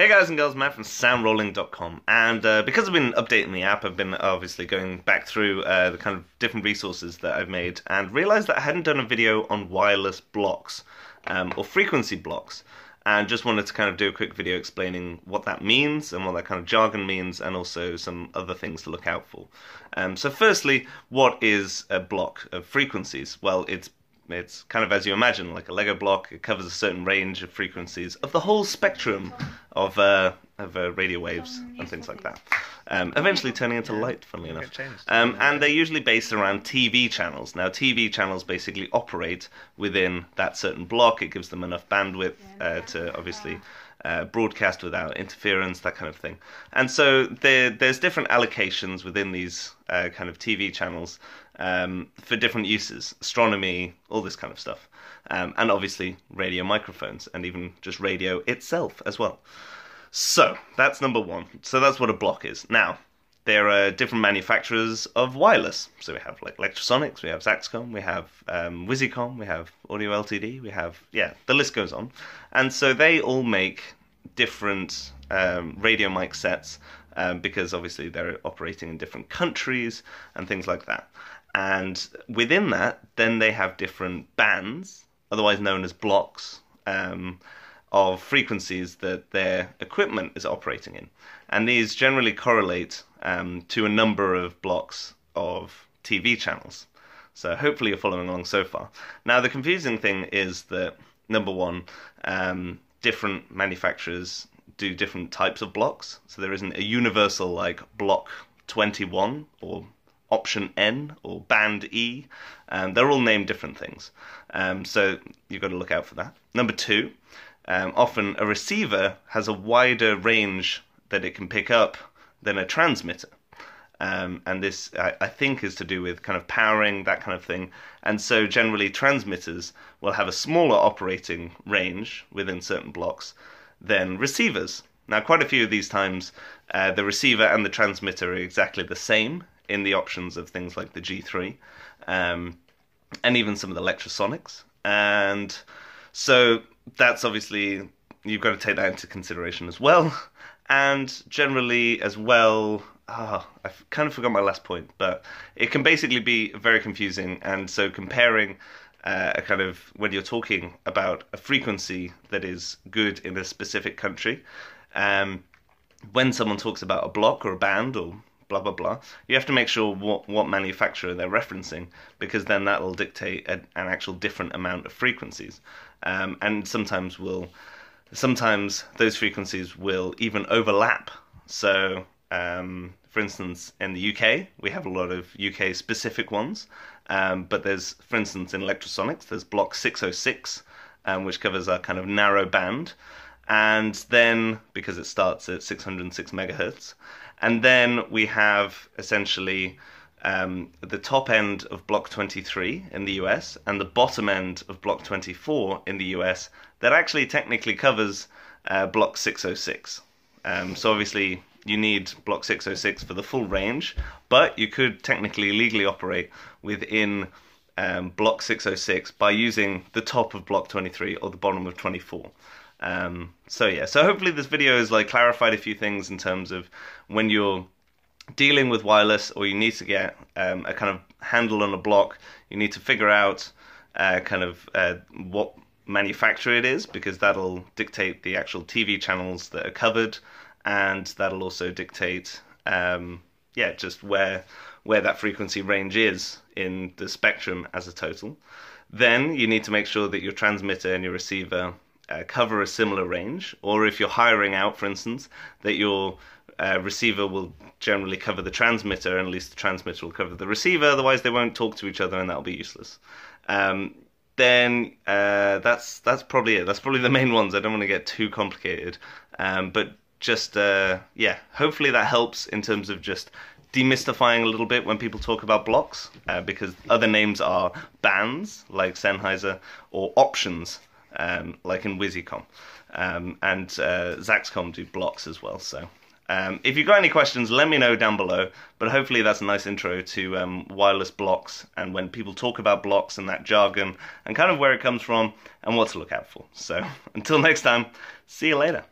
Hey guys and girls, Matt from soundrolling.com and uh, because I've been updating the app, I've been obviously going back through uh, the kind of different resources that I've made and realised that I hadn't done a video on wireless blocks um, or frequency blocks and just wanted to kind of do a quick video explaining what that means and what that kind of jargon means and also some other things to look out for. Um, so firstly, what is a block of frequencies? Well, it's it's kind of as you imagine, like a Lego block. It covers a certain range of frequencies of the whole spectrum of uh, of uh, radio waves and things like that. Um, eventually turning into light, funnily enough. Um, and they're usually based around TV channels. Now, TV channels basically operate within that certain block. It gives them enough bandwidth uh, to obviously uh, broadcast without interference, that kind of thing. And so there, there's different allocations within these uh, kind of TV channels um, for different uses, astronomy, all this kind of stuff, um, and obviously radio microphones and even just radio itself as well. So that's number one. So that's what a block is. Now there are different manufacturers of wireless. So we have like Lectrosonics, we have Zaxcom, we have um, Wisycom, we have Audio Ltd, we have yeah, the list goes on, and so they all make different um, radio mic sets um, because obviously they're operating in different countries and things like that. And within that, then they have different bands, otherwise known as blocks. Um, of frequencies that their equipment is operating in. And these generally correlate um, to a number of blocks of TV channels. So hopefully you're following along so far. Now the confusing thing is that number one, um, different manufacturers do different types of blocks. So there isn't a universal like block 21 or option N or band E. Um, they're all named different things. Um, so you've got to look out for that. Number two, um, often a receiver has a wider range that it can pick up than a transmitter. Um, and this, I, I, think, is to do with kind of powering, that kind of thing. And so, generally, transmitters will have a smaller operating range within certain blocks than receivers. Now, quite a few of these times, uh, the receiver and the transmitter are exactly the same in the options of things like the G3, um, and even some of the Lectrosonics. And so, that's obviously you've got to take that into consideration as well. And generally, as well, oh, I kind of forgot my last point, but it can basically be very confusing. And so, comparing uh, a kind of when you're talking about a frequency that is good in a specific country, um, when someone talks about a block or a band or blah blah blah, you have to make sure what what manufacturer they're referencing because then that will dictate a, an actual different amount of frequencies. Um, and sometimes will sometimes those frequencies will even overlap. So, um, for instance, in the UK, we have a lot of UK specific ones, um, but there's, for instance, in Lectrosonics, there's block 606, um, which covers a kind of narrow band, and then because it starts at 606 megahertz, and then we have essentially um, the top end of Block 23 in the US and the bottom end of Block 24 in the US that actually technically covers uh, Block 606. Um, so obviously you need Block 606 for the full range, but you could technically legally operate within um, Block 606 by using the top of Block 23 or the bottom of 24. Um, so yeah, so hopefully this video has like clarified a few things in terms of when you're dealing with wireless or you need to get um, a kind of handle on a block, you need to figure out uh, kind of uh, what manufacturer it is because that'll dictate the actual TV channels that are covered and that'll also dictate um, yeah just where where that frequency range is in the spectrum as a total. Then you need to make sure that your transmitter and your receiver uh, cover a similar range, or if you're hiring out, for instance, that your uh, receiver will generally cover the transmitter, and at least the transmitter will cover the receiver. Otherwise, they won't talk to each other, and that'll be useless. Um, then uh, that's that's probably it. That's probably the main ones. I don't want to get too complicated, um, but just uh, yeah. Hopefully that helps in terms of just demystifying a little bit when people talk about blocks, uh, because other names are bands like Sennheiser or options um, like in Wisycom, um, and uh, Zaxcom do blocks as well. So. Um, if you've got any questions, let me know down below. But hopefully that's a nice intro to um, wireless blocks and when people talk about blocks and that jargon and kind of where it comes from and what to look out for. So until next time, see you later.